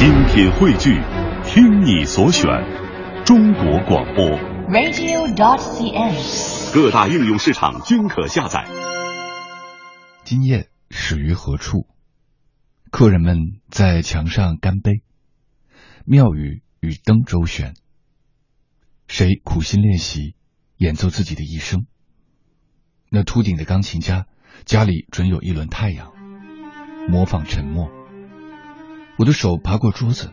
精品汇聚，听你所选，中国广播。radio.dot.cn，。各大应用市场均可下载。今夜始于何处？客人们在墙上干杯，庙宇与灯周旋。谁苦心练习，演奏自己的一生？那秃顶的钢琴家家里准有一轮太阳，模仿沉默。我的手爬过桌子，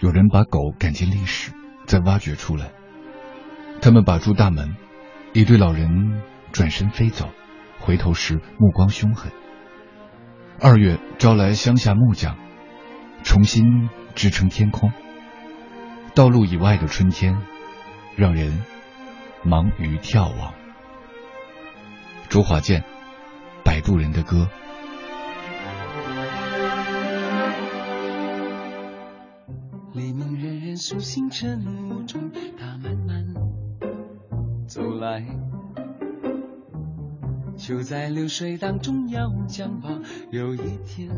有人把狗赶进历史，再挖掘出来。他们把住大门，一对老人转身飞走，回头时目光凶狠。二月招来乡下木匠，重新支撑天空。道路以外的春天，让人忙于眺望。周华健，《摆渡人的歌》。明，人人苏醒晨雾中，他慢慢走来，就在流水当中要将吧，有一天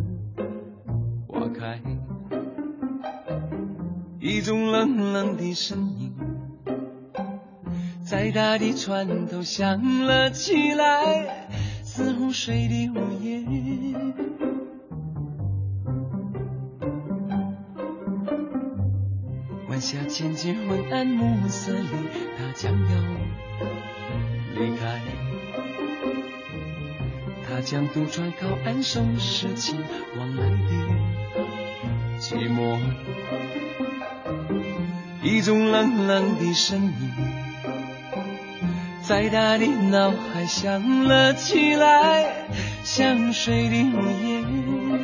花开，一种冷冷的声音，在大地船头响了起来，似湖水的午夜。晚霞渐渐昏暗，暮色里，他将要离开。他将渡船靠岸，收拾起往来的寂寞。一种冷冷的声音，在他的脑海响了起来，像水的夜。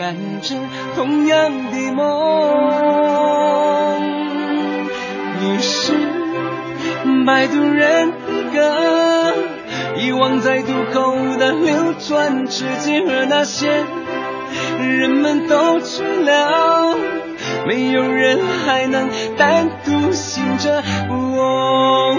一日赶着同样的梦。你是，摆渡人的歌，遗忘在渡口的流转之间，而那些。人们都去了，没有人还能单独醒着。哦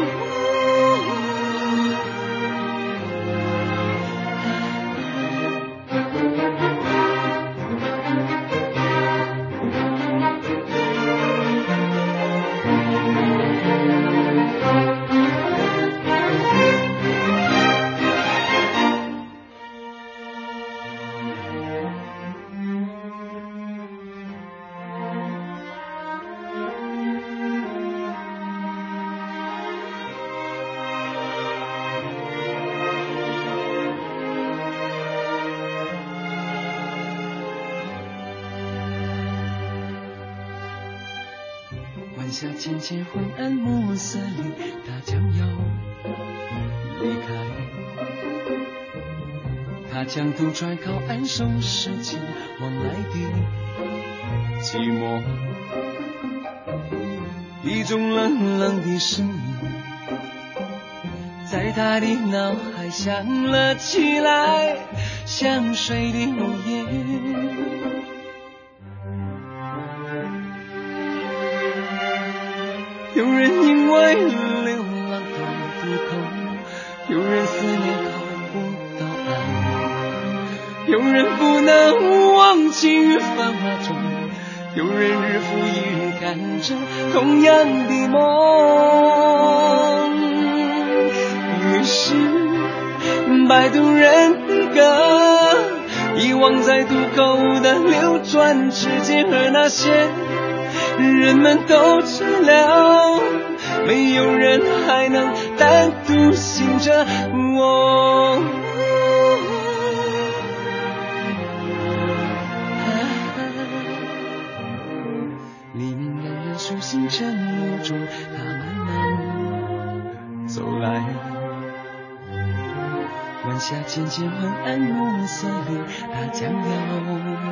下渐渐昏暗，暮色里，他将要离开。他将渡船靠岸，收拾起往来的寂寞。一种冷冷的声音，在他的脑海响了起来，像水的午夜。有人因为流浪到渡口，有人思念靠不到岸，有人不能忘记于繁华中，有人日复一日赶着同样的梦。于是，摆渡人的歌，遗忘在渡口的流转之间，而那些。人们都知了，没有人还能单独醒着。哦，黎明冉冉苏醒晨雾中，他慢慢走来。晚霞渐渐昏暗，暮色里，他将要。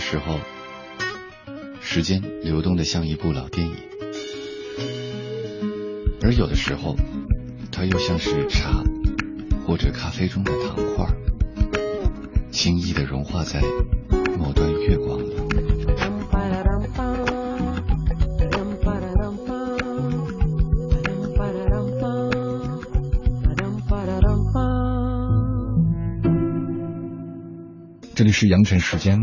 时候，时间流动的像一部老电影，而有的时候，它又像是茶或者咖啡中的糖块，轻易的融化在某段月光里。这里是羊城时间。